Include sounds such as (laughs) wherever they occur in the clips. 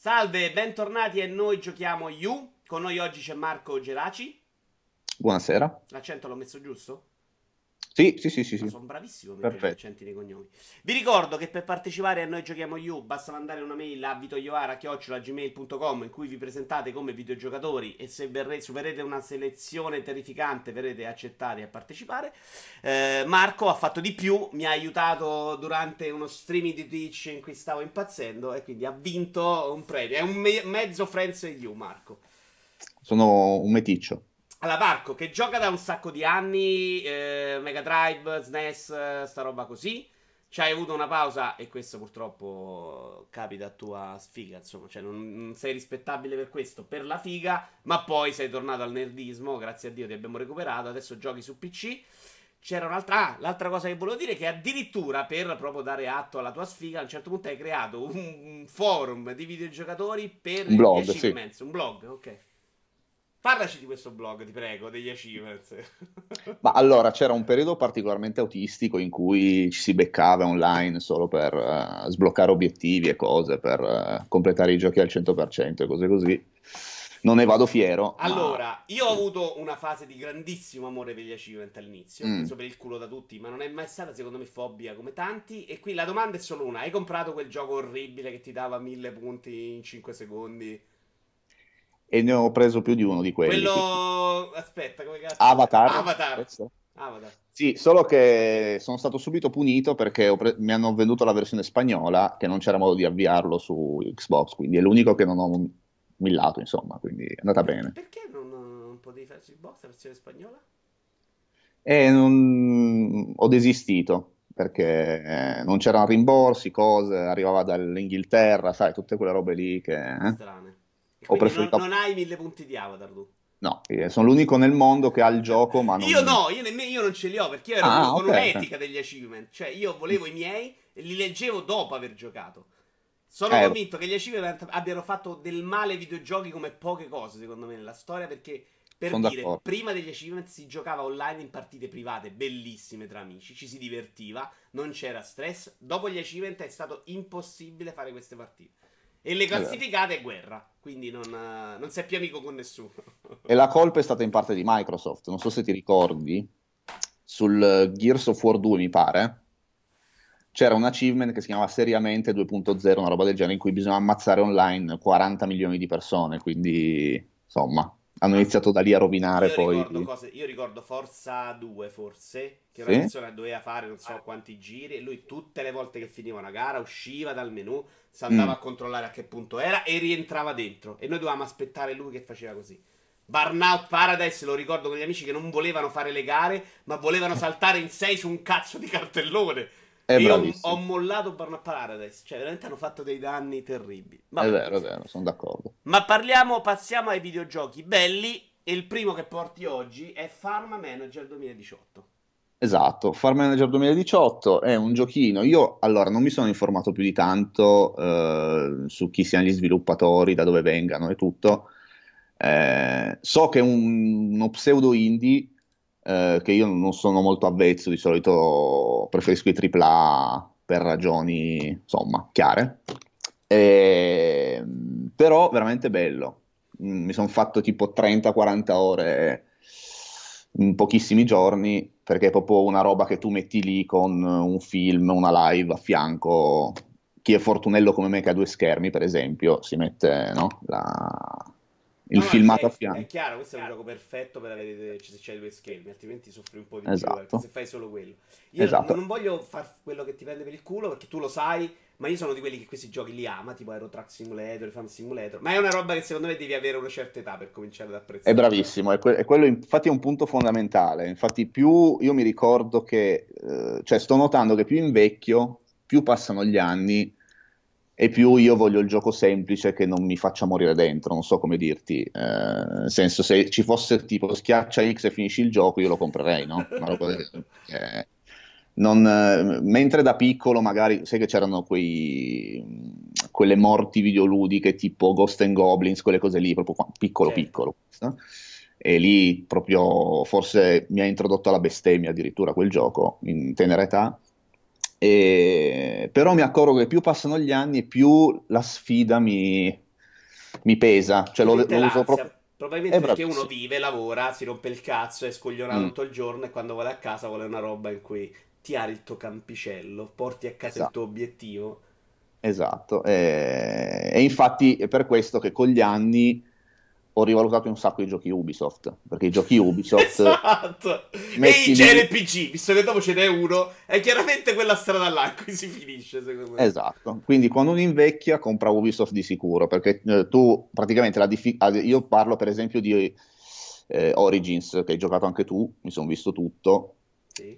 Salve, bentornati a noi giochiamo You. Con noi oggi c'è Marco Geraci. Buonasera. L'accento l'ho messo giusto? Sì, sì, sì, sì. Sì. sono bravissimo per gli accenti nei cognomi. Vi ricordo che per partecipare a Noi Giochiamo You basta mandare una mail a vitoiovara.gmail.com in cui vi presentate come videogiocatori e se verrete, supererete una selezione terrificante verrete accettati a partecipare. Eh, Marco ha fatto di più, mi ha aiutato durante uno streaming di Twitch in cui stavo impazzendo e quindi ha vinto un premio. È un me- mezzo Friends You, Marco. Sono un meticcio. Allora, Marco, che gioca da un sacco di anni, eh, Mega Drive, SNES, sta roba così. C'hai avuto una pausa e questo purtroppo capita a tua sfiga, insomma, cioè non, sei rispettabile per questo, per la figa, ma poi sei tornato al nerdismo, grazie a Dio ti abbiamo recuperato, adesso giochi su PC. C'era un'altra, ah, l'altra cosa che volevo dire è che addirittura per proprio dare atto alla tua sfiga, a un certo punto hai creato un, forum di videogiocatori per Un blog, gli sì. achievements, un blog, ok. Parlaci di questo blog, ti prego, degli achievements. (laughs) Ma allora c'era un periodo particolarmente autistico in cui ci si beccava online solo per eh, sbloccare obiettivi e cose, per eh, completare i giochi al 100% e cose così. Non ne vado fiero. ma- Allora, io ho avuto una fase di grandissimo amore per gli achievement all'inizio, Mm. preso per il culo da tutti, ma non è mai stata secondo me fobia come tanti. E qui la domanda è solo una: hai comprato quel gioco orribile che ti dava mille punti in 5 secondi? E ne ho preso più di uno di quelli. Quello... Aspetta, come cazzo? Avatar. Avatar. Avatar. Sì, solo che sono stato subito punito perché pre- mi hanno venduto la versione spagnola che non c'era modo di avviarlo su Xbox, quindi è l'unico che non ho millato, insomma, quindi è andata bene. Perché non, non potevi fare su Xbox la versione spagnola? E non... ho desistito perché eh, non c'erano rimborsi, cose, arrivava dall'Inghilterra, sai, tutte quelle robe lì che... eh? Strane. Ho preferito- non, non hai mille punti di Avatar tu? No, eh, sono l'unico nel mondo che ha il gioco, ma non... Io no, io nemmeno io non ce li ho perché io ero Ah, con un'etica degli achievement. Cioè, io volevo i miei e li leggevo dopo aver giocato. Sono Eh. convinto che gli achievement abbiano fatto del male ai videogiochi come poche cose, secondo me, nella storia. Perché, per dire, d'accordo. prima degli achievement si giocava online in partite private bellissime tra amici, ci si divertiva, non c'era stress. Dopo gli achievement è stato impossibile fare queste partite. E le vero. classificate è guerra, quindi non, eh, non sei più amico con nessuno. E la colpa è stata in parte di Microsoft, non so se ti ricordi, sul eh, Gears of War 2 mi pare, c'era un achievement che si chiamava Seriamente 2.0, una roba del genere, in cui bisognava ammazzare online 40 milioni di persone, quindi insomma hanno iniziato da lì a rovinare Io poi... ricordo, cose- io ricordo Forza 2 forse, che Sì? una persona doveva fare non so quanti giri e lui tutte le volte che finiva una gara usciva dal menu, si andava Mm. a controllare a che punto era e rientrava dentro e noi dovevamo aspettare lui che faceva così. Burnout Paradise lo ricordo con gli amici che non volevano fare le gare ma volevano (laughs) saltare in 6 su un cazzo di cartellone. È E io ho, bravissimo. ho mollato Burnout Paradise, cioè veramente hanno fatto dei danni terribili. È Vabbè. vero, è vero, sono d'accordo. Ma parliamo, passiamo ai videogiochi belli. E il primo che porti oggi è Farm Manager 2018. Esatto, Farm Manager 2018 è un giochino. Io allora non mi sono informato più di tanto eh, su chi siano gli sviluppatori, da dove vengano e tutto. Eh, so che è un- uno pseudo indie eh, che io non sono molto avvezzo, di solito preferisco i AAA per ragioni insomma chiare. Eh, però veramente bello. Mm, Mi sono fatto tipo 30-40 ore in pochissimi giorni perché è proprio una roba che tu metti lì con un film, una live a fianco. Chi è fortunello come me che ha due schermi, per esempio, si mette no, la- il No, filmato a fianco. È chiaro, questo è un gioco perfetto per avere se c'hai due schermi, altrimenti soffri un po' di più Esatto. perché se fai solo quello. Io Esatto. non voglio far quello che ti prende per il culo perché tu lo sai, ma io sono di quelli che questi giochi li ama, tipo Aero Truck Simulator, Farm Simulator. Ma è una roba che secondo me devi avere una certa età per cominciare ad apprezzare. È bravissimo, è, que- è quello infatti è un punto fondamentale. Infatti, più io mi ricordo che, eh, cioè, sto notando che più invecchio, più passano gli anni e più io voglio il gioco semplice che non mi faccia morire dentro. Non so come dirti, eh, nel senso, se ci fosse tipo schiaccia X e finisci il gioco, io lo comprerei, no? (laughs) Eh, non, eh, mentre da piccolo magari sai che c'erano quei, quelle morti videoludiche tipo Ghost and Goblins, quelle cose lì, proprio qua- piccolo Certo. piccolo. no? E lì proprio forse mi ha introdotto alla bestemmia addirittura quel gioco in tenera età. E- però mi accorgo che più passano gli anni e più la sfida mi, mi pesa, cioè lo, lo uso proprio... Probabilmente perché uno vive, lavora, si rompe il cazzo, è scoglionato mm. tutto il giorno e quando vuole a casa vuole una roba in cui ti hai il tuo campicello, porti a casa esatto. il tuo obiettivo. Esatto, e, e infatti è per questo che con gli anni ho rivalutato un sacco i giochi Ubisoft, perché i giochi Ubisoft... (laughs) esatto! E i JRPG, visto che dopo ce n'è uno, è chiaramente quella strada là in cui si finisce, secondo me. Esatto, quindi quando uno invecchia compra Ubisoft di sicuro, perché eh, tu praticamente la difficoltà... Io parlo per esempio di eh, Origins, che hai giocato anche tu, mi sono visto tutto,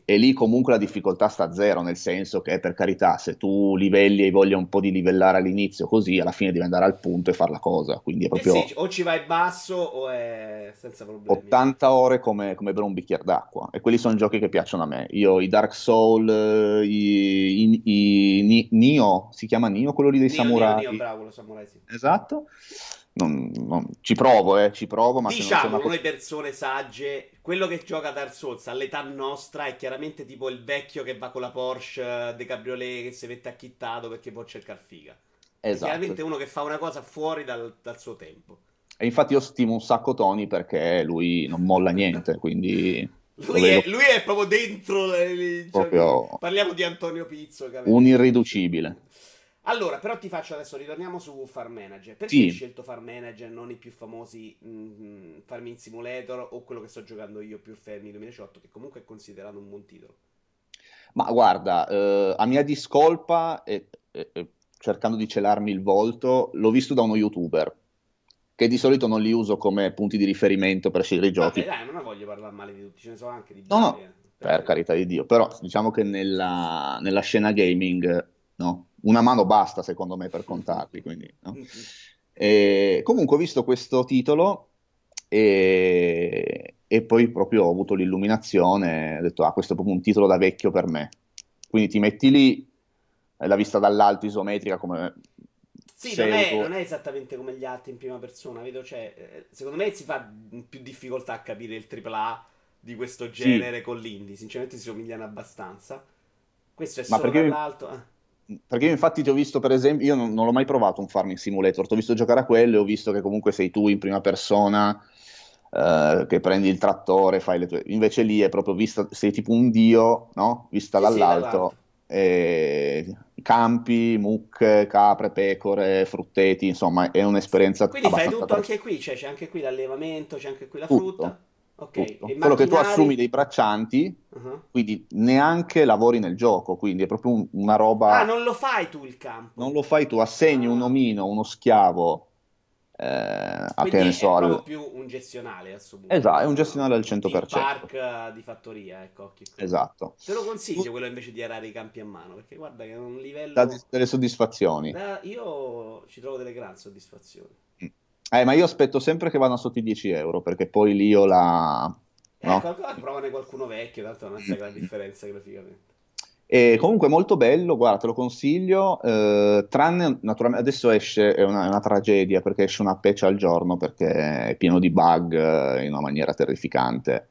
e lì comunque la difficoltà sta a zero, nel senso che per carità, se tu livelli e hai voglia un po' di livellare all'inizio, così alla fine devi andare al punto e fare la cosa. Quindi è eh proprio... Eh sì, o ci vai basso o è senza problemi. 80 ore come, come bere un bicchiere d'acqua. E quelli sono giochi che piacciono a me. Io i Dark Souls, i, i, i, i Nio, si chiama Nio, quello lì dei Nio, samurai. Nio, bravo, lo samurai sì. Esatto. Non, non, ci provo, eh, ci provo, ma diciamo, non noi persone sagge, quello che gioca Dark Souls all'età nostra è chiaramente tipo il vecchio che va con la Porsche de cabriolet che si mette acchittato perché può cercare figa. Esatto. È chiaramente uno che fa una cosa fuori dal, dal suo tempo. E infatti io stimo un sacco Tony perché lui non molla niente, quindi... (laughs) Lui è, lui è, proprio dentro. Proprio... Parliamo di Antonio Pizzo. Un irriducibile. Allora, però ti faccio adesso, ritorniamo su Farm Manager. Perché sì. hai scelto Farm Manager, non i più famosi mh, mm, Farming Simulator o quello che sto giocando io, più Fermi 2018, che comunque è considerato un buon titolo? Ma guarda, eh, a mia discolpa, e, e, e, cercando di celarmi il volto, l'ho visto da uno youtuber, che di solito non li uso come punti di riferimento per scegliere i giochi. Vabbè, dai, non voglio parlare male di tutti, ce ne sono anche di no, no, eh. per carità di Dio, però diciamo che nella, nella scena gaming, no? Una mano basta secondo me per contarli. Quindi, no? e, comunque ho visto questo titolo e, e, poi proprio ho avuto l'illuminazione, ho detto ah questo è proprio un titolo da vecchio per me. Quindi ti metti lì, la vista dall'alto isometrica come... Sì, non è, non è, esattamente come gli altri in prima persona, vedo, cioè, eh, secondo me si fa più difficoltà a capire il AAA di questo genere sì. con l'indie, sinceramente si somigliano abbastanza. Questo è Ma solo perché... dall'alto. Eh perché io infatti ti ho visto, per esempio, io non, non l'ho mai provato un farming simulator, ti ho visto giocare a quello e ho visto che comunque sei tu in prima persona, eh, che prendi il trattore, fai le tue... Invece lì è proprio vista, sei tipo un dio, no? Vista sì, dall'alto. Sì, e... Campi, mucche, capre, pecore, frutteti, insomma, è un'esperienza Quindi fai tutto anche qui, cioè c'è anche qui l'allevamento, c'è anche qui la tutto. frutta. Okay. Quello che tu assumi dei braccianti, uh-huh. quindi neanche lavori nel gioco, quindi è proprio un, una roba... Ah, non lo fai tu il campo? Non lo fai tu, assegni ah. un omino, uno schiavo, eh, a che ne so... è proprio al... più un gestionale, assolutamente. Esatto, è un gestionale al 100%. Il park di fattoria, ecco. Esatto. Te lo consiglio quello invece di arare i campi a mano, perché guarda che è un livello... Da delle soddisfazioni. Da... Io ci trovo delle grandi soddisfazioni. Eh, ma io aspetto sempre che vadano sotto i 10 euro, perché poi lì ho la... Eh, no? provane qualcuno vecchio, tanto non c'è gran differenza graficamente. E comunque molto bello, guarda, te lo consiglio, eh, tranne naturalmente adesso esce, è una, è una, tragedia perché esce una patch al giorno perché è pieno di bug eh, in una maniera terrificante.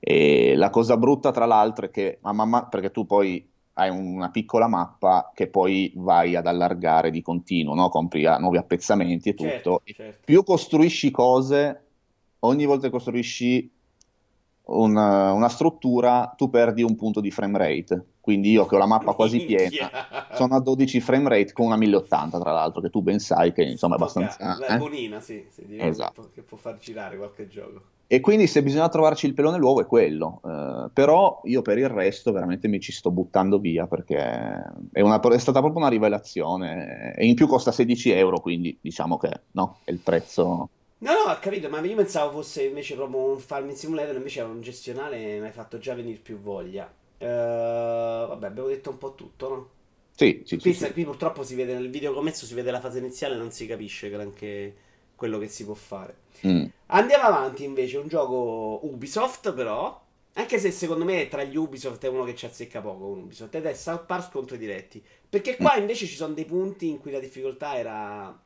E la cosa brutta tra l'altro è che, ma, perché tu poi hai una piccola mappa che poi vai ad allargare di continuo, no? compri nuovi appezzamenti e certo, tutto. Certo. Più costruisci cose, ogni volta che costruisci una, una, struttura, tu perdi un punto di frame rate. Quindi io che ho la mappa (laughs) quasi piena, sono a 12 frame rate con una 1080, tra l'altro, che tu ben sai che insomma è abbastanza... Okay. Eh? Bonina, sì, sì esatto. che può far girare qualche gioco. E quindi se bisogna trovarci il pelone l'uovo è quello. Uh, però io per il resto veramente mi ci sto buttando via perché è, una, è, stata proprio una rivelazione. E in più costa 16 euro, quindi diciamo che no, è il prezzo. No, no, ho capito, ma io pensavo fosse invece proprio un farming simulator, invece è un gestionale mi hai fatto già venire più voglia. Uh, vabbè, abbiamo detto un po' tutto, no? Sì, sì, qui, sì, qui purtroppo si vede nel video commesso, si vede la fase iniziale, non si capisce granché quello che si può fare. Mm. Andiamo avanti invece, un gioco Ubisoft però, anche se secondo me tra gli Ubisoft è uno che ci azzecca poco un Ubisoft, ed è South Park contro i diretti. Perché qua mm. invece ci sono dei punti in cui la difficoltà era...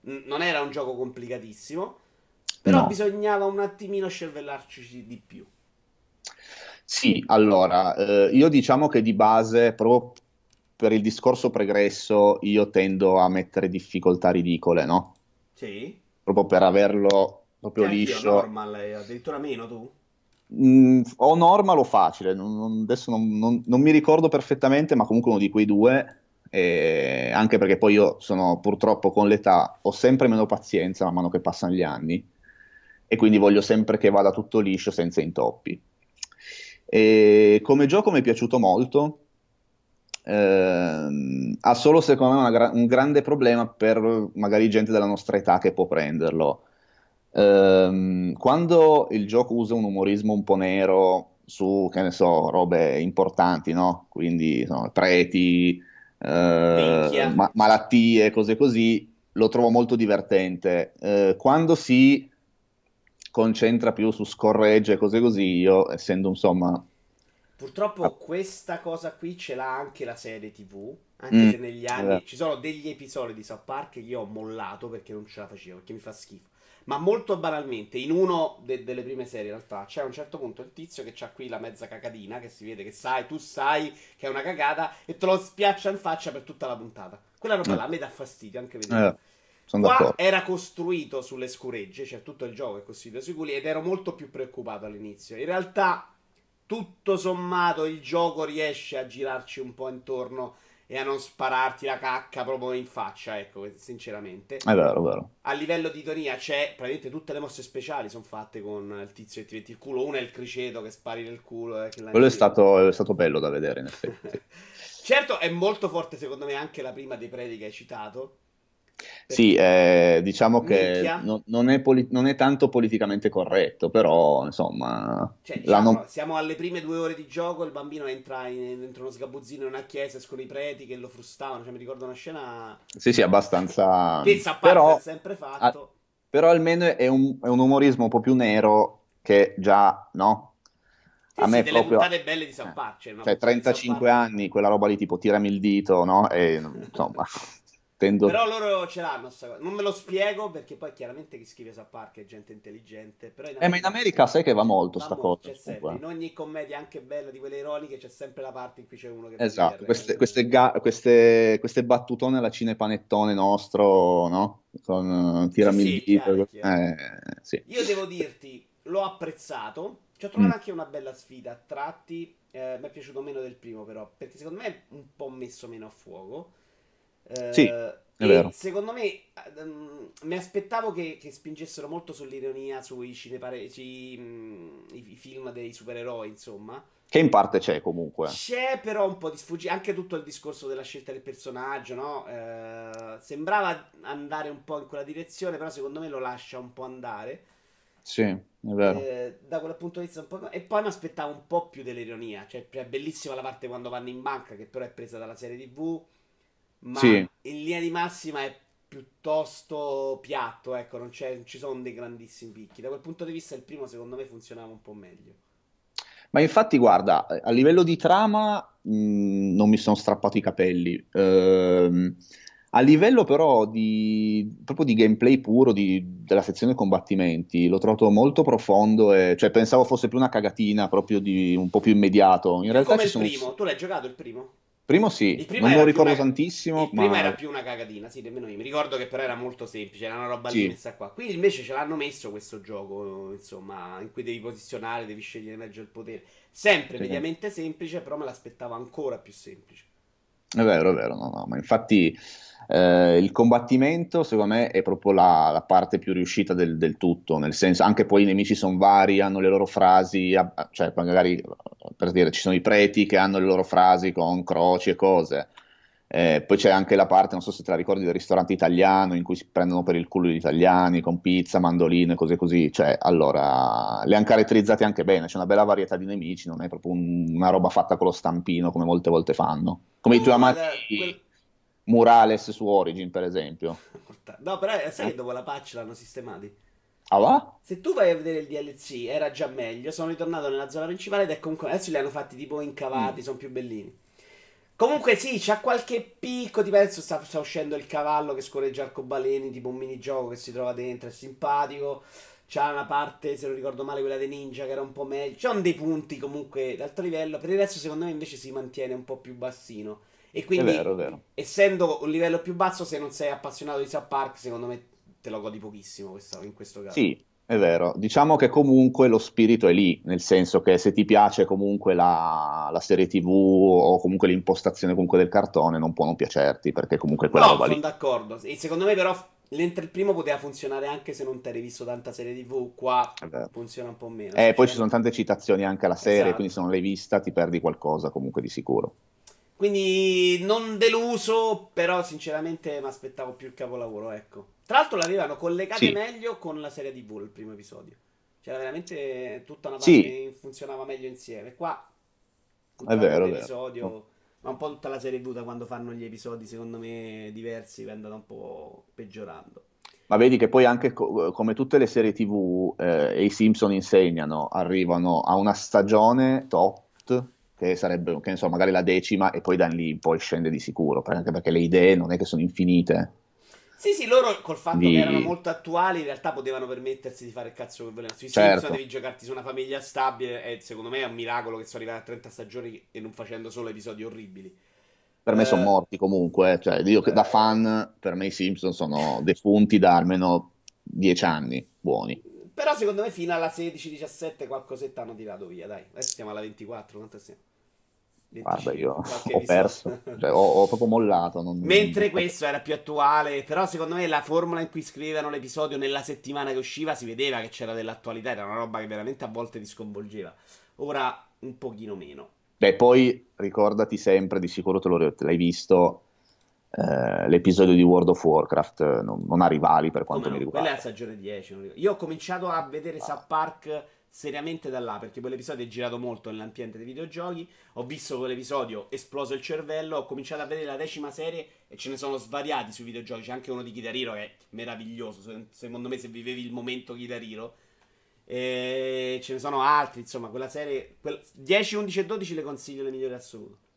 non era un gioco complicatissimo, però no. bisognava un attimino scervellarci di più. Sì, allora, eh, io diciamo che di base, proprio per il discorso pregresso, io tendo a mettere difficoltà ridicole, no? Sì. Proprio per averlo proprio Che liscio. normal, eh, addirittura meno tu? Mm, o normal o facile, non- non- adesso non, non- mi ricordo perfettamente, ma comunque uno di quei due, e anche perché poi io sono purtroppo con l'età, ho sempre meno pazienza man mano che passano gli anni e quindi voglio sempre che vada tutto liscio senza intoppi. E come gioco mi è piaciuto molto, ehm, ha solo secondo me gra- un grande problema per magari gente della nostra età che può prenderlo. Ehm, quando il gioco usa un umorismo un po' nero su, che ne so, robe importanti, no? Quindi insomma, preti, eh, ma- malattie, cose così, lo trovo molto divertente. Eh, quando si concentra più su scorregge e cose così, io, essendo insomma, Purtroppo ah, questa cosa qui ce l'ha anche la serie TV, anche mm, se negli anni vero. ci sono degli episodi di South Park che io ho mollato perché non ce la facevo, perché mi fa schifo. Ma molto banalmente, in uno de- delle prime serie in realtà c'è a un certo punto il tizio che ha qui la mezza cacatina, che si vede che sai, tu sai che è una cagata e te lo spiaccia in faccia per tutta la puntata. Quella roba eh, là a me dà fastidio anche vederla. eh, sono Qua d'accordo. era costruito sulle scuregge, cioè tutto il gioco è costruito sui culi ed ero molto più preoccupato all'inizio. In realtà, tutto sommato, il gioco riesce a girarci un po' intorno e a non spararti la cacca proprio in faccia, ecco, sinceramente. È vero, è vero. A livello di tonia c'è, praticamente tutte le mosse speciali sono fatte con il tizio che ti metti il culo. Una è il criceto che spari nel culo e che Quello è stato, è stato bello da vedere, in effetti. (laughs) Certo, è molto forte secondo me anche la prima dei preti che hai citato, Sì, eh, diciamo che non, non è poli- non è tanto politicamente corretto, però insomma, Cioè, diciamo, siamo alle prime due ore di gioco, il bambino entra in, dentro uno sgabuzzino in una chiesa con i preti che lo frustavano. Cioè, mi ricordo una scena Sì, sì, abbastanza... che South Park ha Però, sempre a- fatto. però almeno è un, è un umorismo un po' più nero che già, no? Sì, A sì, me delle proprio... puntate belle di South eh, Park. Cioè, una Cioè, puntata di South 35 Park. anni, quella roba lì tipo tirami il dito, no? E insomma, (laughs) tendo... Però loro ce l'hanno. Non me lo spiego perché poi chiaramente chi scrive South Park è gente intelligente. Però in Eh, ma in America America sai che va molto va sta molto, cosa, sempre. In ogni commedia anche bella di quelle ironiche c'è sempre la parte in cui c'è uno che Esatto, queste, queste, ga- queste, queste battutone alla cinepanettone nostro, no? Con eh, Sì, tirami sì, dito, chiaro, chiaro. eh, sì. Io devo dirti, l'ho apprezzato. Ci ho Mm, trovato anche una bella sfida a tratti. Eh, mi è piaciuto meno del primo, però, perché secondo me è un po' messo meno a fuoco. Sì, Eh, è e vero. secondo me ehm, mi aspettavo che, che spingessero molto sull'ironia, sui, cinepare- sui, mm, i, i film dei supereroi, insomma. Che in parte c'è comunque. C'è però un po' di sfuggita, anche tutto il discorso della scelta del personaggio, no? Eh, sembrava andare un po' in quella direzione, però secondo me lo lascia un po' andare. Sì, è vero. Eh, da quel punto di vista un po'... E poi mi aspettavo un po' più dell'ironia, cioè è bellissima la parte quando vanno in banca, che però è presa dalla serie TV, ma Sì, in linea di massima è piuttosto piatto, ecco, non, c'è- non ci sono dei grandissimi picchi. Da quel punto di vista il primo secondo me funzionava un po' meglio. ma infatti guarda, a livello di trama mh, non mi sono strappato i capelli. Ehm, a livello però di, proprio di gameplay puro di- della sezione combattimenti, l'ho trovato molto profondo e cioè pensavo fosse più una cagatina, proprio di un po' più immediato. In realtà come il sono... primo, tu l'hai giocato il primo? Primo sì, primo non me lo più ricordo una... tantissimo, Il primo era ma più una cagatina, sì, nemmeno io. Mi ricordo che però era molto semplice, era una roba lì sì, messa qua. Qui invece ce l'hanno messo questo gioco, insomma, in cui devi posizionare, devi scegliere meglio il potere. Sempre sì. mediamente semplice, però me l'aspettavo ancora più semplice. È vero, è vero, no, no, ma infatti eh, il combattimento secondo me è proprio la, la parte più riuscita del, del tutto, nel senso anche poi i nemici sono vari, hanno le loro frasi, cioè magari per dire ci sono i preti che hanno le loro frasi con croci e cose, Eh, poi c'è anche la parte, non so se te la ricordi, del ristorante italiano in cui si prendono per il culo gli italiani con pizza, mandolino e cose così, cioè allora le hanno caratterizzate anche bene, c'è una bella varietà di nemici, non è proprio un- una roba fatta con lo stampino come molte volte fanno. Come i tuoi No, ma amati quel... Murales su Origin, per esempio. (laughs) No, però eh, sai Eh? che dopo la patch l'hanno sistemati. Ah va? Se tu vai a vedere il DLC, era già meglio. Sono ritornato nella zona principale ed è comunque. Adesso li hanno fatti tipo incavati, Mm. sono più bellini. Comunque sì, c'ha qualche picco, ti penso, sta, sta uscendo il cavallo che scorreggia arcobaleni, tipo un minigioco che si trova dentro, è simpatico. C'ha una parte, se non ricordo male, quella dei ninja che era un po' meglio. C'hanno dei punti comunque d'alto livello. Per il resto, secondo me, invece si mantiene un po' più bassino. E È quindi, vero, è vero. essendo un livello più basso, se non sei appassionato di South Park, secondo me te lo godi pochissimo questo, in questo caso. Sì, è vero. Diciamo che comunque lo spirito è lì, nel senso che se ti piace comunque la, la serie TV o comunque l'impostazione comunque del cartone, non può non piacerti, perché comunque quella no, roba sono lì. d'accordo. E secondo me però mentre il primo poteva funzionare anche se non ti eri visto tanta serie TV, qua funziona un po' meno. Eh, poi ci sono tante citazioni anche alla serie, esatto. quindi se non l'hai vista ti perdi qualcosa comunque di sicuro. Quindi non deluso, però sinceramente mi aspettavo più il capolavoro, ecco. Tra l'altro l'avevano collegato sì. meglio con la serie TV il primo episodio. C'era veramente tutta una parte sì. che funzionava meglio insieme. Qua è vero, episodio, vero. ma un po' tutta la serie TV da quando fanno gli episodi, secondo me, diversi, vendono un po' peggiorando. Ma vedi che poi anche co- come tutte le serie TV eh, i Simpson insegnano, arrivano a una stagione top che sarebbe, che ne so, magari la decima e poi da lì poi scende di sicuro, anche perché le idee non è che sono infinite. Sì, sì, loro col fatto di... che erano molto attuali in realtà potevano permettersi di fare il cazzo che volevano. Sui certo. Simpson devi giocarti su una famiglia stabile e secondo me è un miracolo che sono arrivati a 30 stagioni e non facendo solo episodi orribili. Per me sono eh, morti comunque, cioè io eh, da fan per me i Simpson sono defunti da almeno 10 anni buoni. Però secondo me fino alla 16-17 qualcosetta hanno tirato via, dai. Adesso siamo alla 24, quanto siamo? Guarda, io (laughs) ho perso, cioè, ho, ho, proprio mollato. Non... Mentre questo era più attuale, però secondo me la formula in cui scrivevano l'episodio nella settimana che usciva si vedeva che c'era dell'attualità, era una roba che veramente a volte ti sconvolgeva. Ora un pochino meno. Beh, poi ricordati sempre, di sicuro te, lo, te l'hai visto, eh, l'episodio di World of Warcraft non, non ha rivali per quanto Come mi riguarda. Quella è la stagione 10. Io ho cominciato a vedere ah. South Park seriamente da là, perché quell'episodio è girato molto nell'ambiente dei videogiochi. Ho visto quell'episodio, esploso il cervello, ho cominciato a vedere la decima serie e ce ne sono svariati sui videogiochi. C'è anche uno di Kitariro che è meraviglioso, secondo me se vivevi il momento Kitariro. E ce ne sono altri, insomma, quella serie... Quella... 10, 11 e 12 le consiglio le migliori assoluto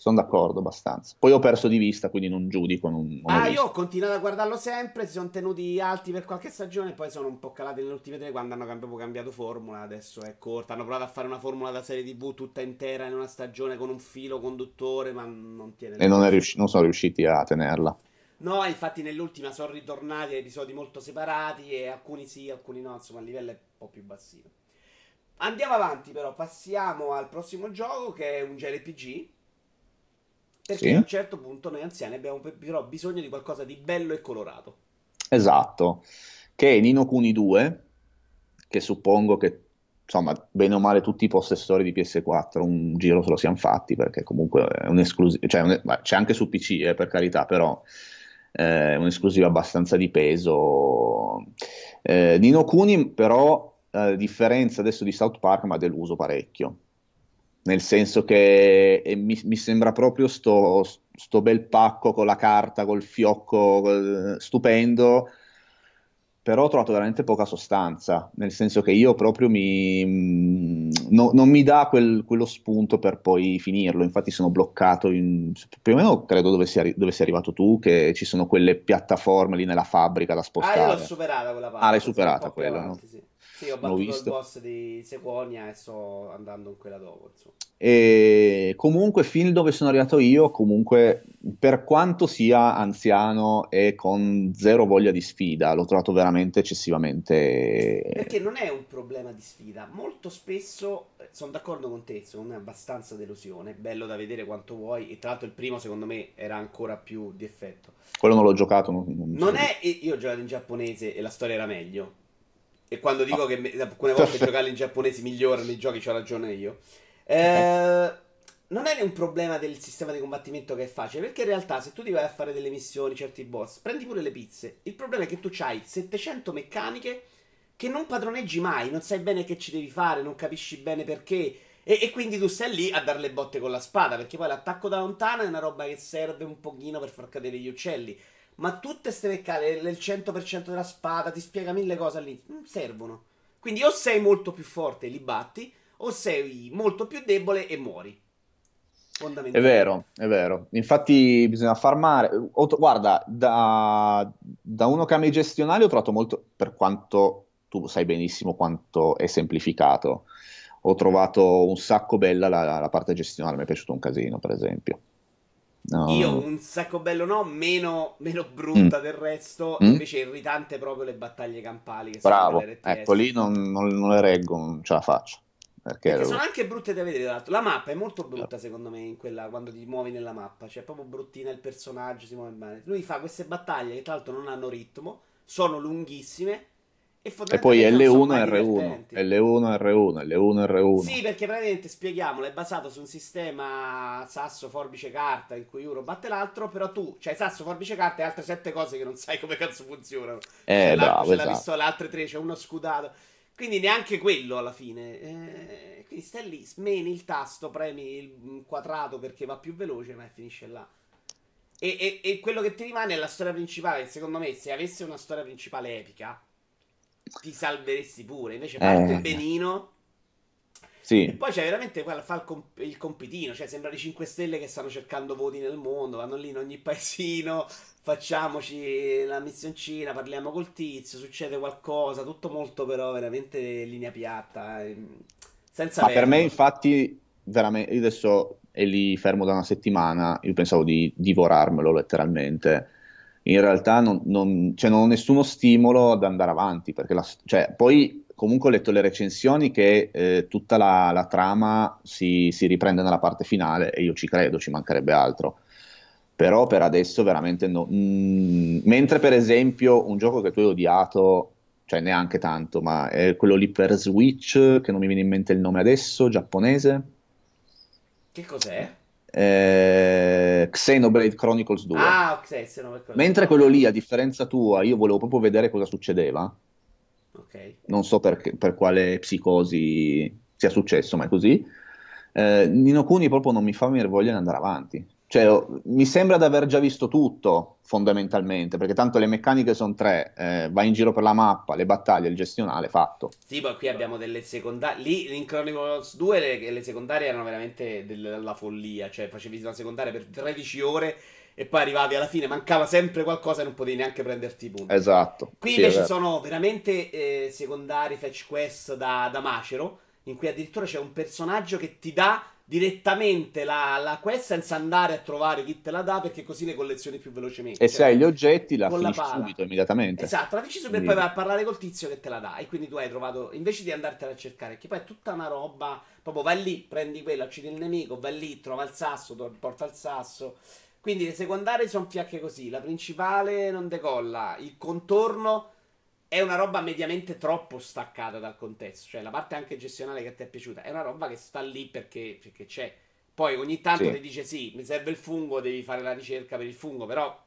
sono d'accordo abbastanza. Poi ho perso di vista, quindi non giudico. Non, non ah, io ho continuato a guardarlo sempre. Si sono tenuti alti per qualche stagione. Poi sono un po' calati nelle ultime tre quando hanno cambiato, cambiato formula. Adesso è corta. Hanno provato a fare una formula da serie TV tutta intera in una stagione con un filo conduttore, ma non tiene. E non, riusci- non sono riusciti a tenerla. No, infatti nell'ultima sono ritornati a episodi molto separati e alcuni sì, alcuni no, insomma il livello è un po' più bassino. Andiamo avanti però, passiamo al prossimo gioco che è un JRPG perché sì. a un certo punto noi anziani abbiamo però bisogno di qualcosa di bello e colorato. Esatto, che è Nino Kuni 2, che suppongo che insomma, bene o male tutti i possessori di PS4 un giro se lo siamo fatti perché comunque è un'esclusiva, cioè un, c'è anche su PC eh, per carità, però eh, è un'esclusiva abbastanza di peso. Eh, Nino Kuni però, a differenza adesso di South Park, mi ha deluso parecchio nel senso che eh, mi, mi, sembra proprio sto, sto, bel pacco con la carta, col fiocco, stupendo, però ho trovato veramente poca sostanza, nel senso che io proprio mi, mm, no, non mi dà quel, quello spunto per poi finirlo, infatti sono bloccato in, più o meno credo dove sei, dove sei arrivato tu, che ci sono quelle piattaforme lì nella fabbrica da spostare. Ah, io l'ho superata quella parte. Ah, l'hai superata quella, avanti, no? Sì. Sì, ho battuto il boss di Sequonia e sto andando in quella dopo. Insomma. E comunque, fin dove sono arrivato io, comunque, per quanto sia anziano e con zero voglia di sfida, l'ho trovato veramente eccessivamente. Perché non è un problema di sfida. Molto spesso eh, sono d'accordo con te, secondo me è abbastanza delusione. Bello da vedere quanto vuoi. E tra l'altro, il primo, secondo me, era ancora più di effetto. Quello non l'ho giocato. Non, non, non è. Io ho giocato in giapponese e la storia era meglio e quando dico che alcune volte (laughs) giocare in giapponese migliora nei giochi, c'ho ragione io. Eh, non è un problema del sistema di combattimento che è facile, perché in realtà se tu ti vai a fare delle missioni, certi boss, prendi pure le pizze. Il problema è che tu hai 700 meccaniche che non padroneggi mai, non sai bene che ci devi fare, non capisci bene perché. E, e, quindi tu stai lì a dare le botte con la spada, perché poi l'attacco da lontana è una roba che serve un pochino per far cadere gli uccelli. Ma tutte queste meccaniche, il 100% della spada, ti spiega mille cose all'inizio. Servono. Quindi o sei molto più forte e li batti, o sei molto più debole e muori. È vero, è vero. Infatti bisogna farmare. Guarda, da, da uno che ama i gestionali ho trovato molto, per quanto tu sai benissimo quanto è semplificato, ho trovato un sacco bella la, la parte gestionale, mi è piaciuto un casino, per esempio No. Io un sacco bello no, meno, meno brutta mm. del resto, mm. invece irritante proprio le battaglie campali. Che Bravo, ecco lì non, non, non, le reggo, non ce la faccio. Perché, perché sono anche brutte da vedere. Tra La mappa è molto brutta, secondo me, in quella, quando ti muovi nella mappa. Cioè, è proprio bruttina il personaggio, si muove bene. Lui fa queste battaglie che, tra l'altro, non hanno ritmo, sono lunghissime. E, e poi L1 e R1, L1 R1, L1 R1. Sì, perché praticamente spieghiamolo, è basato su un sistema sasso, forbice, carta in cui uno batte l'altro, però tu c'hai sasso, forbice, carta e altre sette cose che non sai come cazzo funzionano. Eh, c'è, bravo, c'è esatto. la pistola, altre tre, c'è uno scudato. Quindi neanche quello alla fine. Eh, quindi stai lì, smeni il tasto, premi il quadrato perché va più veloce, ma finisce là. E, e, e, quello che ti rimane è la storia principale. Secondo me, se avesse una storia principale epica, ti salveresti pure. Invece parte eh. benino. Sì. E poi c'è veramente quella, fa il, comp- il compitino, cioè sembra i 5 Stelle che stanno cercando voti nel mondo, vanno lì in ogni paesino, facciamoci la missioncina, parliamo col tizio, succede qualcosa, tutto molto però veramente linea piatta, eh, senza Ma per me infatti, veramente, io adesso è lì fermo da una settimana, io pensavo di divorarmelo letteralmente, in realtà non, non, cioè non ho nessuno stimolo ad andare avanti, perché la, cioè, poi comunque ho letto le recensioni che eh, tutta la, la trama si, si, riprende nella parte finale e io ci credo, ci mancherebbe altro. Però per adesso veramente no. Mm, mentre per esempio un gioco che tu hai odiato, cioè neanche tanto, ma è quello lì per Switch, che non mi viene in mente il nome adesso, giapponese. Che cos'è? Eh, Xenoblade Chronicles 2. Ah, ok. Xenoblade Mentre quello lì, a differenza tua, io volevo proprio vedere cosa succedeva. Ok. Non so per, per quale psicosi sia successo, ma è così. Eh, Nino Kuni proprio non mi fa venire voglia di andare avanti. Cioè, mi sembra di aver già visto tutto, fondamentalmente, perché tanto le meccaniche sono tre, eh, vai in giro per la mappa, le battaglie, il gestionale, fatto. Sì, poi qui abbiamo delle secondarie, lì in Chronicles 2 le, le secondarie erano veramente della follia, cioè facevi una secondaria per 13 ore e poi arrivavi alla fine, mancava sempre qualcosa e non potevi neanche prenderti i punti. Esatto. Qui sì, invece sono veramente eh, secondari, fetch quest da, da macero, in cui addirittura c'è un personaggio che ti dà direttamente la, la, quest senza andare a trovare chi te la dà perché così le collezioni più velocemente. E se hai gli oggetti la finisci la subito, immediatamente. Esatto, la finisci subito e poi vai a parlare col tizio che te la dà e quindi tu hai trovato, invece di andartela a cercare, che poi è tutta una roba, proprio vai lì, prendi quello, uccidi il nemico, vai lì, trova il sasso, porta il sasso. Quindi le secondarie sono fiacche così, la principale non decolla, il contorno è una roba mediamente troppo staccata dal contesto. Cioè, la parte anche gestionale che ti è piaciuta è una roba che sta lì perché, perché c'è. Poi ogni tanto sì. ti dice: Sì, mi serve il fungo, devi fare la ricerca per il fungo, però.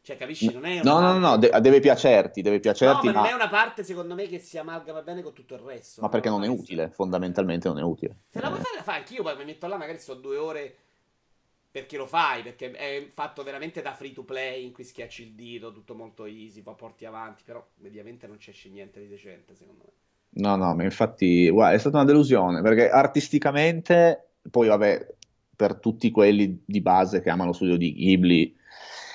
Cioè, capisci? Non è una no, no, no, de- deve piacerti, deve piacerti. No, ma, ma non è una parte, secondo me, che si amalgama bene con tutto il resto. Ma perché non è utile, fondamentalmente non è utile. Se la vuoi fare, la fai anch'io, poi mi metto là, magari sto due ore perché lo fai, perché è fatto veramente da free to play in cui schiacci il dito, tutto molto easy, poi porti avanti, però mediamente non c'è niente di decente secondo me. No, no, ma infatti guarda, è stata una delusione, perché artisticamente, poi vabbè, per tutti quelli di base che amano lo studio di Ghibli,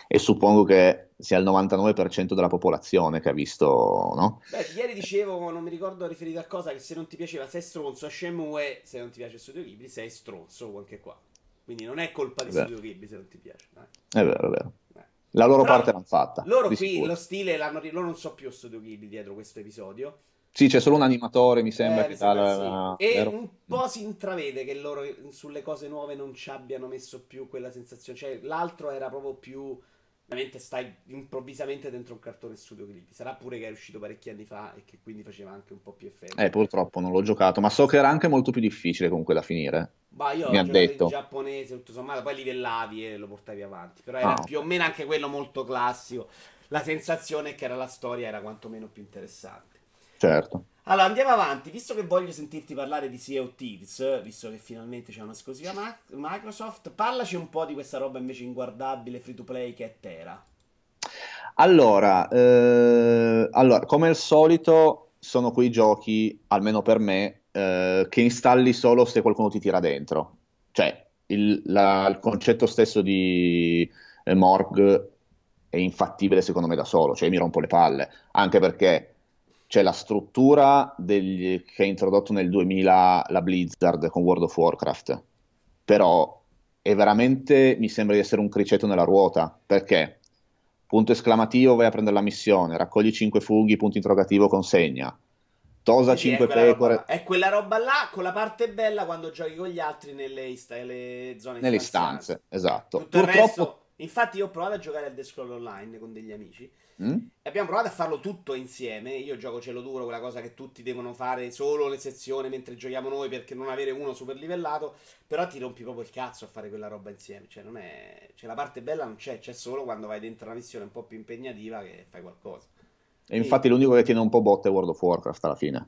e suppongo che sia il 99% della popolazione che ha visto, no? Beh, ieri dicevo, non mi ricordo riferito a cosa, che se non ti piaceva sei stronzo a Shenmue, se non ti piace il studio Ghibli sei stronzo anche qua. Quindi non è colpa di Studio Ghibli se non ti piace. Dai. È vero, è vero. Eh. La loro Però parte l'hanno fatta. Loro qui sicuro. lo stile l'hanno loro non so più Studio Ghibli dietro questo episodio. Sì, c'è solo un animatore, mi sembra. Eh, che sembra sì. E un po' si intravede che loro sulle cose nuove non ci abbiano messo più quella sensazione. Cioè, l'altro era proprio più veramente stai improvvisamente dentro un cartone studio Ghibli. Sarà pure che è uscito parecchi anni fa e che quindi faceva anche un po' più effetto. Eh, purtroppo non l'ho giocato, ma so che era anche molto più difficile comunque da finire. Ma io Mi ho detto in giapponese, tutto sommato, poi livellavi e lo portavi avanti. Però era ah. più o meno anche quello molto classico. La sensazione è che era la storia era quantomeno più interessante. Certo. Allora andiamo avanti, visto che voglio sentirti parlare di Sea of Thieves, visto che finalmente c'è un'esclusiva Microsoft, parlaci un po' di questa roba invece inguardabile free to play che è Terra. Allora, eh, allora, come al solito sono quei giochi, almeno per me, eh, che installi solo se qualcuno ti tira dentro. Cioè, il, la, il concetto stesso di eh, Morg è infattibile secondo me da solo, cioè mi rompo le palle, anche perché c'è la struttura degli, che ha introdotto nel 2000 la Blizzard con World of Warcraft, però e veramente mi sembra di essere un criceto nella ruota, perché punto esclamativo vai a prendere la missione, raccogli 5 funghi, punto interrogativo, consegna. Tosa sì, 5 è pecore. È quella roba là con la parte bella quando giochi con gli altri nelle, nelle zone Nelle stanze, esatto. Tutto Purtroppo... Resto, infatti io ho provato a giocare a The Scroll Online con degli amici Mm? E abbiamo provato a farlo tutto insieme. Io gioco cielo duro, quella cosa che tutti devono fare solo le sezioni mentre giochiamo noi perché non avere uno super livellato. Però ti rompi proprio il cazzo a fare quella roba insieme. Cioè, non è. Cioè, la parte bella non c'è, c'è solo quando vai dentro una missione un po' più impegnativa che fai qualcosa. E infatti e... l'unico che tiene un po' botte è World of Warcraft alla fine.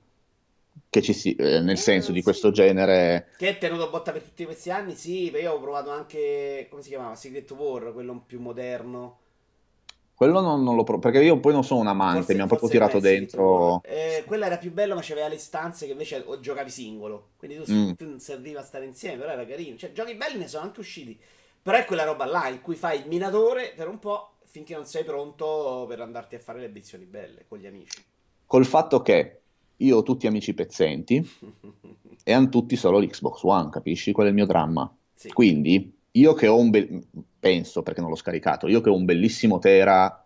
Che ci si, eh, nel eh, senso di questo genere. Che è tenuto botta per tutti questi anni, sì. Io ho provato anche. come si chiamava? Secret War, quello più moderno quello non, non lo provo, perché io poi non sono un amante, forse, mi hanno proprio tirato dentro. Eh, quella era più bella, ma c'aveva le stanze che invece giocavi singolo. Quindi tu, mm. tu non serviva a stare insieme, però era carino. Cioè, giochi belli ne sono anche usciti. Però è quella roba là in cui fai il minatore per un po' finché non sei pronto per andarti a fare le edizioni belle con gli amici. Col fatto che io ho tutti amici pezzenti (laughs) e hanno tutti solo l'Xbox One, capisci? Quello è il mio dramma. Sì. Quindi io che ho un bel... penso, perché non l'ho scaricato, io che ho un bellissimo Tera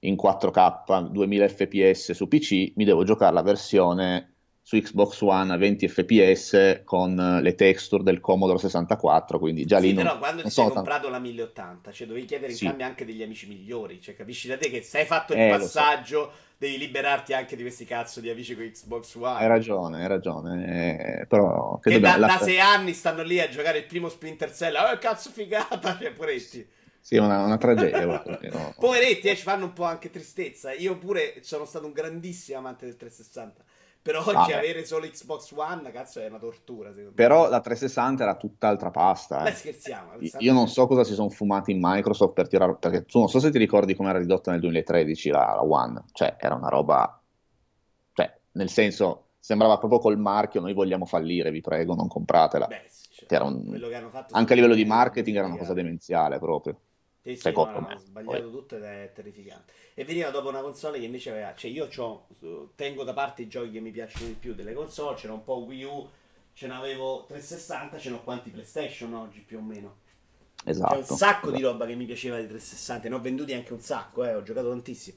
in 4K, 2000 fps su PC, mi devo giocare la versione su Xbox One a 20 fps con le texture del Commodore 64 quindi già sì, lì però non, quando non ti sei comprato tanto... la 1080 cioè dovevi chiedere in sì. cambio anche degli amici migliori cioè capisci da te che se hai fatto il eh, passaggio so. devi liberarti anche di questi cazzo di amici con Xbox One hai ragione hai ragione eh, però che da, da sei anni stanno lì a giocare il primo Splinter Cell oh cazzo figata (laughs) cioè poretti sì, una, una tragedia. no. (laughs) Poveretti, eh, ci fanno un po' anche tristezza. Io pure sono stato un grandissimo amante del 360. Però oggi avere solo Xbox One, cazzo, è una tortura. Però me. la 360 era tutt'altra pasta. Eh. Beh, scherziamo. Io non so cosa si sono fumati in Microsoft per tirare. Perché tu non so se ti ricordi come era ridotta nel 2013 la, la One. Cioè, era una roba. Cioè, nel senso, sembrava proprio col marchio: noi vogliamo fallire, vi prego, non compratela. Beh, cioè, un... Anche a livello di marketing era una cosa demenziale proprio. Sì, sì, no, no, sbagliato Poi. tutto ed è terrificante. E veniva dopo una console che invece aveva. Cioè, io tengo da parte i giochi che mi piacciono di più delle console. C'era un po' Wii U, ce n'avevo 360, ce n'ho quanti PlayStation oggi più o meno. Esatto. C'è un sacco esatto. di roba che mi piaceva di 360. Ne ho venduti anche un sacco, eh, ho giocato tantissimo.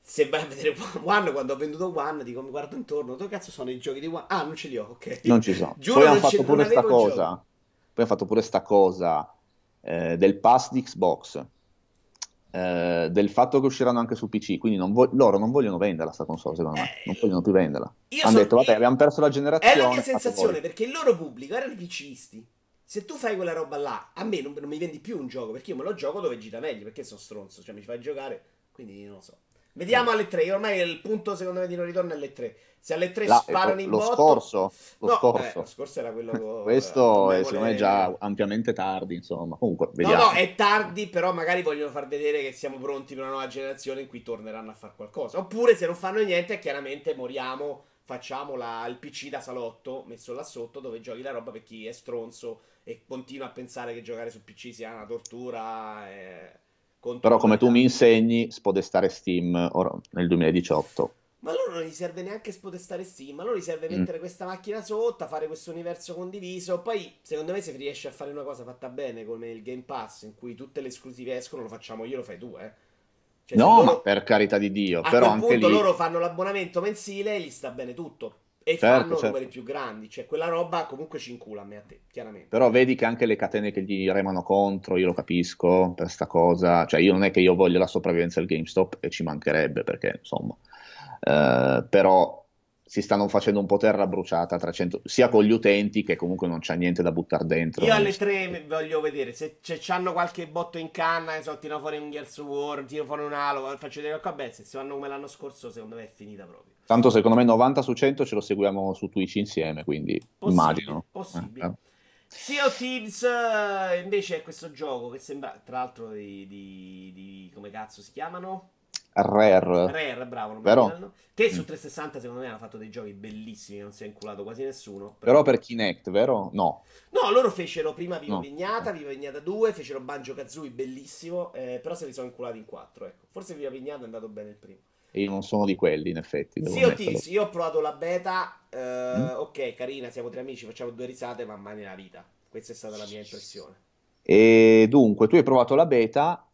Se vai a vedere (laughs) One, quando ho venduto One, dico mi guardo intorno, dove cazzo sono i giochi di One? Ah, non ce li ho, ok. Non ci sono. (laughs) Giuro Poi hanno fatto pure sta cosa. Poi hanno fatto pure sta cosa eh, del pass di Xbox, eh, del fatto che usciranno anche su PC, quindi non vo- loro non vogliono venderla questa console, secondo me, non vogliono più venderla. Hanno detto, vabbè, abbiamo perso la generazione. È la mia sensazione, perché il loro pubblico erano i PCisti. Se tu fai quella roba là, a me non, non, mi vendi più un gioco, perché io me lo gioco dove gira meglio, perché sono stronzo, cioè mi fai giocare, quindi non lo so. Vediamo alle 3. Ormai il punto secondo me di non ritorno è alle 3. Se alle 3 La, sparano in lo botto... Scorso, lo no, scorso. Eh, lo scorso era quello (laughs) con, Questo è secondo me già ampiamente tardi, insomma. Comunque, vediamo. No, no, è tardi, però magari vogliono far vedere che siamo pronti per una nuova generazione in cui torneranno a fare qualcosa. Oppure se non fanno niente, chiaramente moriamo, facciamo la, il PC da salotto messo là sotto dove giochi la roba per chi è stronzo e continua a pensare che giocare su PC sia una tortura. E però come tu mi insegni, spodestare Steam or- nel 2018. Ma loro non gli serve neanche spodestare Steam, a loro gli serve mm. mettere questa macchina sotto, fare questo universo condiviso. Poi, secondo me, se riesci a fare una cosa fatta bene come il Game Pass, in cui tutte le esclusive escono, lo facciamo io, lo fai tu, eh. Cioè, no, loro... ma per carità di Dio. A però quel anche punto lì... loro fanno l'abbonamento mensile e gli sta bene tutto e certo, fanno certo. numeri più grandi. Cioè, quella roba comunque ci incula a me a te, chiaramente. Però vedi che anche le catene che gli remano contro, io lo capisco per sta cosa. Cioè, io non è che io voglio la sopravvivenza del GameStop e ci mancherebbe, perché insomma. Eh, però si stanno facendo un po' terra bruciata 300, sia con gli utenti che comunque non c'è niente da buttare dentro. Io alle tre voglio vedere se c'hanno qualche botto in canna, che so, tiro fuori un Gears of War, tiro fuori un Halo, faccio vedere vabbè, se vanno come l'anno scorso secondo me è finita proprio. Tanto secondo me 90 su 100 ce lo seguiamo su Twitch insieme, quindi possibile, immagino. Possibile. Eh, Sea of Thieves eh, invece è questo gioco che sembra, tra l'altro, di, di, di come cazzo si chiamano? Rare. Rare, bravo. Vero? Che su 360 mm. secondo me hanno fatto dei giochi bellissimi, non si è inculato quasi nessuno. Però, però per Kinect, vero? No. No, loro fecero prima Viva no. Vignata, Viva Vignata 2, fecero Banjo Kazooie, bellissimo, eh, però se li sono inculati in 4, ecco. Forse Viva Vignata è andato bene il primo. E io non sono di quelli, in effetti. Sì, Otis, io ho provato la beta, eh, mm. ok, carina, siamo tre amici, facciamo due risate, ma mai nella vita. Questa è stata la mia impressione. E dunque, tu hai provato la beta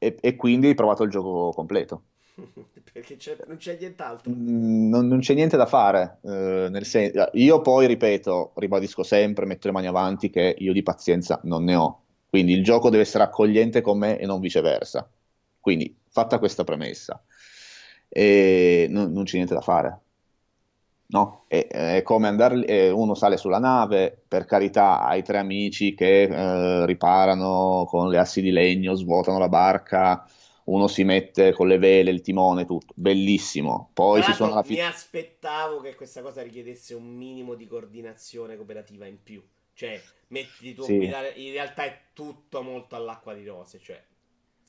e, e quindi hai provato il gioco completo. (laughs) Perché c'è, non c'è nient'altro. Mm, non, non c'è niente da fare. eh, nel sen- io poi, ripeto, ribadisco sempre, metto le mani avanti che io di pazienza non ne ho. Quindi il gioco deve essere accogliente con me e non viceversa. Quindi, fatta questa premessa, e non, non c'è niente da fare. No, è, è come andare, eh, uno sale sulla nave, per carità, hai tre amici che eh, riparano con le assi di legno, svuotano la barca, uno si mette con le vele, il timone, tutto, bellissimo. Poi si suona la l'altro mi aspettavo che questa cosa richiedesse un minimo di coordinazione cooperativa in più. Cioè, metti tu Sì. guidare, in realtà è tutto molto all'acqua di rose, cioè.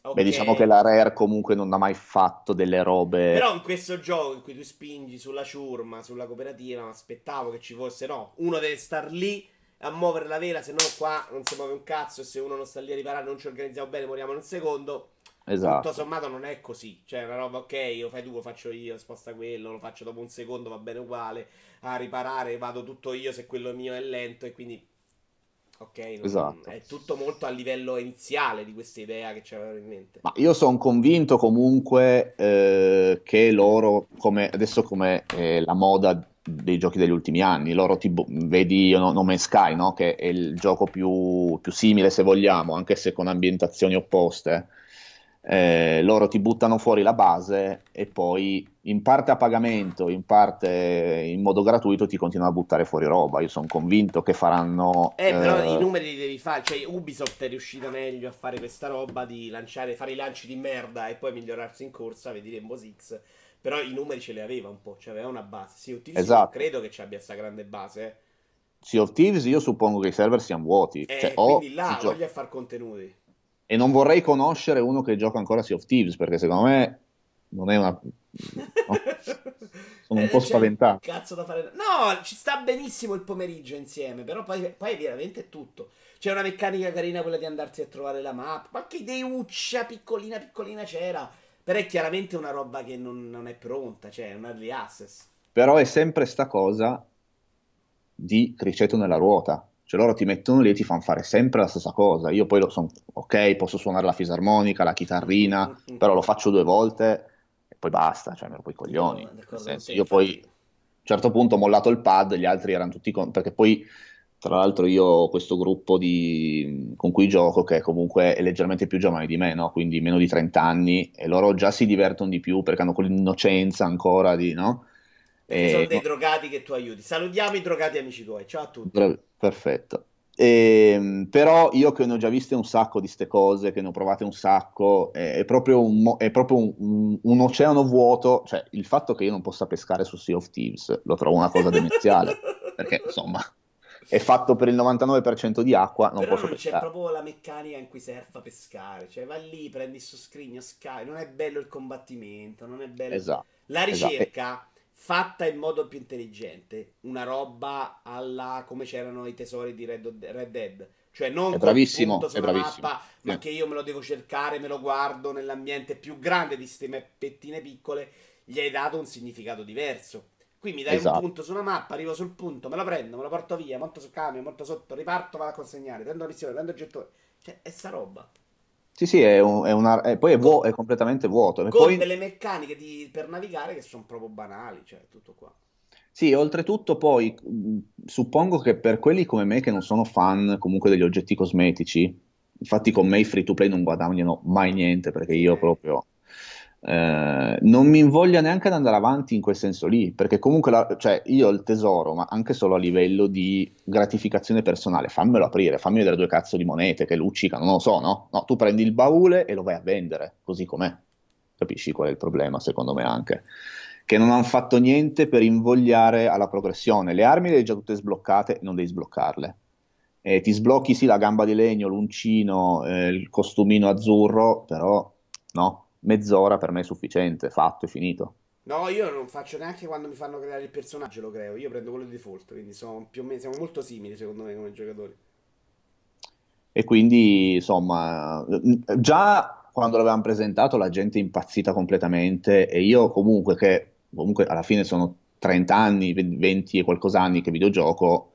Beh, diciamo che la Rare comunque non ha mai fatto delle robe. Però in questo gioco in cui tu spingi sulla ciurma, sulla cooperativa, mi aspettavo che ci fosse, no, uno deve star lì a muovere la vela, se no qua non si muove un cazzo e se uno non sta lì a riparare non ci organizziamo bene, moriamo in un secondo. Tutto Esatto, sommato non è così, cioè una roba ok, lo fai tu, lo faccio io, sposta quello, lo faccio dopo un secondo, va bene uguale, a riparare vado tutto io se quello mio è lento e quindi ok, non- esatto. è tutto molto a livello iniziale di questa idea che c'avevano in mente. Ma io sono convinto comunque eh, che loro, come, adesso come eh, la moda dei giochi degli ultimi anni, loro ti vedi No, No Man's Sky, no? Che è il gioco più, più simile se vogliamo, anche se con ambientazioni opposte. Eh, loro ti buttano fuori la base e poi in parte a pagamento, in parte in modo gratuito ti continuano a buttare fuori roba. Io sono convinto che faranno... Eh, però i eh, numeri li devi fare. Cioè, Ubisoft è riuscita meglio a fare questa roba di lanciare, fare i lanci di merda e poi migliorarsi in corsa, vedi Rainbow Six. Però i numeri ce li aveva un po', cioè aveva una base. Sì, non esatto. credo che ci abbia questa grande base. Sea of Thieves io suppongo che i server siano vuoti, Eh, cioè, quindi là gio- voglia fare contenuti. E non vorrei conoscere uno che gioca ancora Sea of Thieves perché secondo me non è una... no, sono un po' (laughs) c'è spaventato. cazzo da fare. No, ci sta benissimo il pomeriggio insieme. Però poi, poi è veramente tutto. C'è una meccanica carina quella di andarsi a trovare la mappa. Qualche ideuccia piccolina piccolina c'era. Però è chiaramente una roba che non, non è pronta. Cioè, è un early access. Però è sempre sta cosa di criceto nella ruota. Cioè loro ti mettono lì e ti fanno fare sempre la stessa cosa. Io poi lo sono, ok, posso suonare la fisarmonica, la chitarrina, però lo faccio due volte e poi basta, cioè mi rompo i coglioni. No, senso, io poi a un certo punto ho mollato il pad, gli altri erano tutti con... perché poi tra l'altro io ho questo gruppo di... con cui gioco che comunque è leggermente più giovane di me, no? Quindi meno di 30 anni e loro già si divertono di più perché hanno quell'innocenza ancora di, no? Perché sono E- dei drogati che tu aiuti. Salutiamo i drogati amici tuoi. Ciao a tutti. Bra- Perfetto. Ehm, però io che ne ho già viste un sacco di ste cose, che ne ho provate un sacco, è, è proprio, un, è proprio un, un- un oceano vuoto, cioè il fatto che io non possa pescare su Sea of Thieves lo trovo una cosa demenziale, (laughs) perché insomma è fatto per il 99% di acqua, non Però posso non c'è pescare. proprio la meccanica in cui serve pescare. Cioè, vai lì, prendi il soscrigno, sky. Non è bello il combattimento. Non è bello. Esatto, La esatto. Fatta in modo più intelligente. Una roba alla come c'erano i tesori di Red, Red Dead. Cioè, non È bravissimo, punto sulla bravissimo. mappa, ma Sì. che io me lo devo cercare, me lo guardo nell'ambiente più grande di queste mappettine piccole. Gli hai dato un significato diverso. Qui mi dai un Esatto. punto su una mappa, arrivo sul punto, me lo prendo, me lo porto via, monto sul camion, monto sotto, riparto, vado a consegnare, prendo la missione, prendo il gettone. Cioè, è sta roba. Sì, sì, è, un- è una, è- poi è, vuo- è completamente vuoto. Con poi, delle meccaniche di- per navigare che sono proprio banali, cioè, tutto qua. Sì, oltretutto poi suppongo che per quelli come me che non sono fan comunque degli oggetti cosmetici, infatti con me i free to play non guadagnano mai niente perché io Eh. proprio eh, non mi invoglia neanche ad andare avanti in quel senso lì, perché comunque la- cioè, io ho il tesoro, ma anche solo a livello di gratificazione personale, fammelo aprire, fammi vedere due cazzo di monete che luccicano, non lo so, no? No, tu prendi il baule e lo vai a vendere, così com'è. Capisci qual è il problema, secondo me anche? Che non hanno fatto niente per invogliare alla progressione. Le armi le hai già tutte sbloccate, non devi sbloccarle. Eh, ti sblocchi sì la gamba di legno, l'uncino, eh, il costumino azzurro, però no, mezz'ora per me è sufficiente, fatto e finito. No, io non faccio neanche quando mi fanno creare il personaggio, lo creo. Io prendo quello di default, quindi sono più o meno, siamo molto simili secondo me come giocatori. E quindi, insomma, già quando l'avevamo presentato la gente è impazzita completamente e io comunque che comunque alla fine sono 30 anni, 20 e qualcosa anni che videogioco,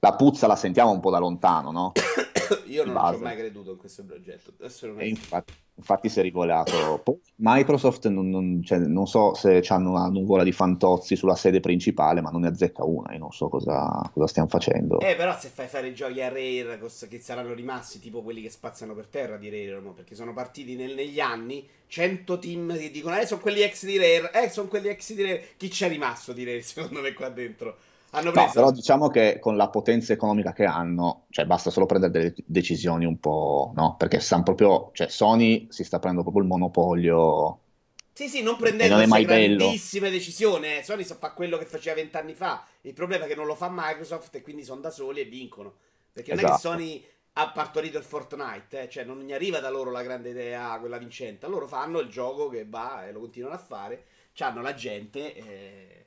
la puzza la sentiamo un po' da lontano, no? (coughs) (coughs) Io non ci ho mai creduto in questo progetto. E infatti, infatti si è rivelato. Poi Microsoft non, non, cioè, non, so se hanno una nuvola di fantozzi sulla sede principale, ma non ne azzecca una. Io non so cosa, cosa stiamo facendo. Eh, però se fai fare i giochi a Rare che saranno rimasti tipo quelli che spazzano per terra di Rare, no? perché sono partiti nel, negli anni 100 team che dicono eh sono quelli ex di Rare, eh sono quelli ex di Rare. Chi c'è rimasto di Rare (laughs) secondo me qua dentro? Hanno preso... No, però diciamo che con la potenza economica che hanno, cioè basta solo prendere delle decisioni un po', no? Perché stanno proprio, cioè Sony si sta prendendo proprio il monopolio. Sì, sì, non prendendo non grandissime decisioni. Eh. Sony fa quello che faceva vent'anni fa. Il problema è che non lo fa Microsoft e quindi sono da soli e vincono. Perché esatto. non è che esatto. Sony ha partorito il Fortnite, eh? cioè non gli arriva da loro la grande idea, quella vincente. Loro fanno il gioco che va e lo continuano a fare. Hanno la gente. Eh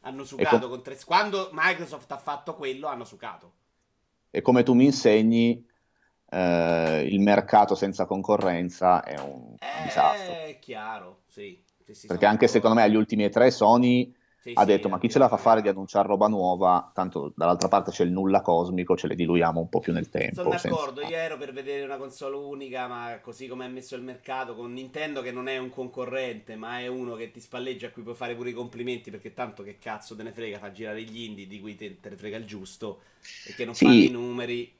hanno sucato com- con tre... Quando Microsoft ha fatto quello, hanno sucato. E come tu mi insegni, eh, il mercato senza concorrenza è un eh, disastro. È chiaro, sì Perché anche secondo me agli ultimi tre Sony sì, ha detto, ma chi ce la fa fare di annunciare roba nuova? Tanto dall'altra parte c'è il nulla cosmico, ce le diluiamo un po' più nel tempo. Sono d'accordo, senza... io ero per vedere una console unica, ma così come è messo il mercato, con Nintendo che non è un concorrente, ma è uno che ti spalleggia a cui puoi fare pure i complimenti, perché tanto che cazzo te ne frega, fa girare gli indie di cui te, te ne frega il giusto, e che non sì. fanno i numeri.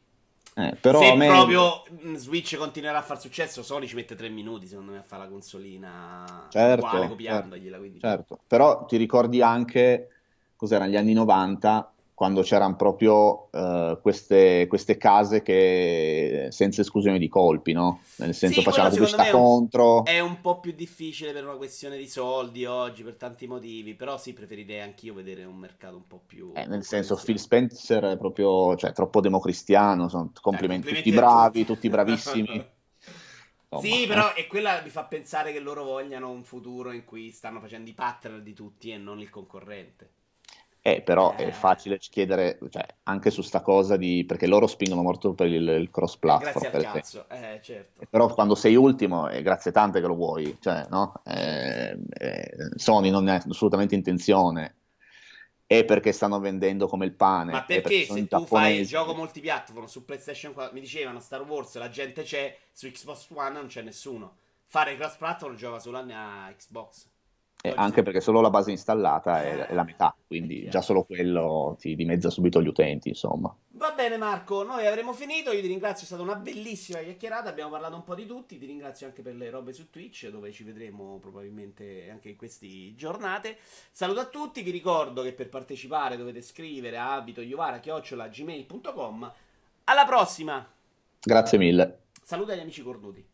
Eh, però Se me... proprio mm, Switch continuerà a far successo, Sony ci mette tre minuti secondo me a fare la consolina certo, uguale copiandogliela. Certo, certo. Però ti ricordi anche cos'erano gli anni 90 quando c'erano proprio uh, queste, queste, case che senza esclusione di colpi, no? Nel senso sì, facevano pubblicità contro. È un po' più difficile per una questione di soldi oggi, per tanti motivi, però sì, preferirei anch'io vedere un mercato un po' più... Eh, nel senso, Phil Spencer è proprio, cioè, troppo democristiano, sono complimenti, eh, complimenti tutti bravi, tutti bravissimi. (laughs) Insomma, sì, però eh. e quella mi fa pensare che loro vogliano un futuro in cui stanno facendo i partner di tutti e non il concorrente. Eh, però è eh. facile chiedere, cioè, anche su sta cosa di... perché loro spingono molto per il, il cross-platform. Grazie al cazzo, eh, certo. Però quando sei ultimo, è grazie tante che lo vuoi, cioè, no? Eh, eh, Sony non ha assolutamente intenzione. È perché stanno vendendo come il pane. Ma perché, perché se tu fai il gioco multiplatform su PlayStation 4, mi dicevano Star Wars, la gente c'è, su Xbox One non c'è nessuno. Fare cross-platform gioca solo a Xbox. Eh, anche perché solo la base installata è, è la metà, quindi già solo quello ti dimezza subito gli utenti, insomma. Va bene Marco, noi avremo finito, io ti ringrazio, è stata una bellissima chiacchierata, abbiamo parlato un po' di tutti, ti ringrazio anche per le robe su Twitch, dove ci vedremo probabilmente anche in queste giornate. Saluto a tutti, vi ricordo che per partecipare dovete scrivere a abitoiovara.gmail.com Alla prossima! Grazie mille. Saluta agli amici cornuti.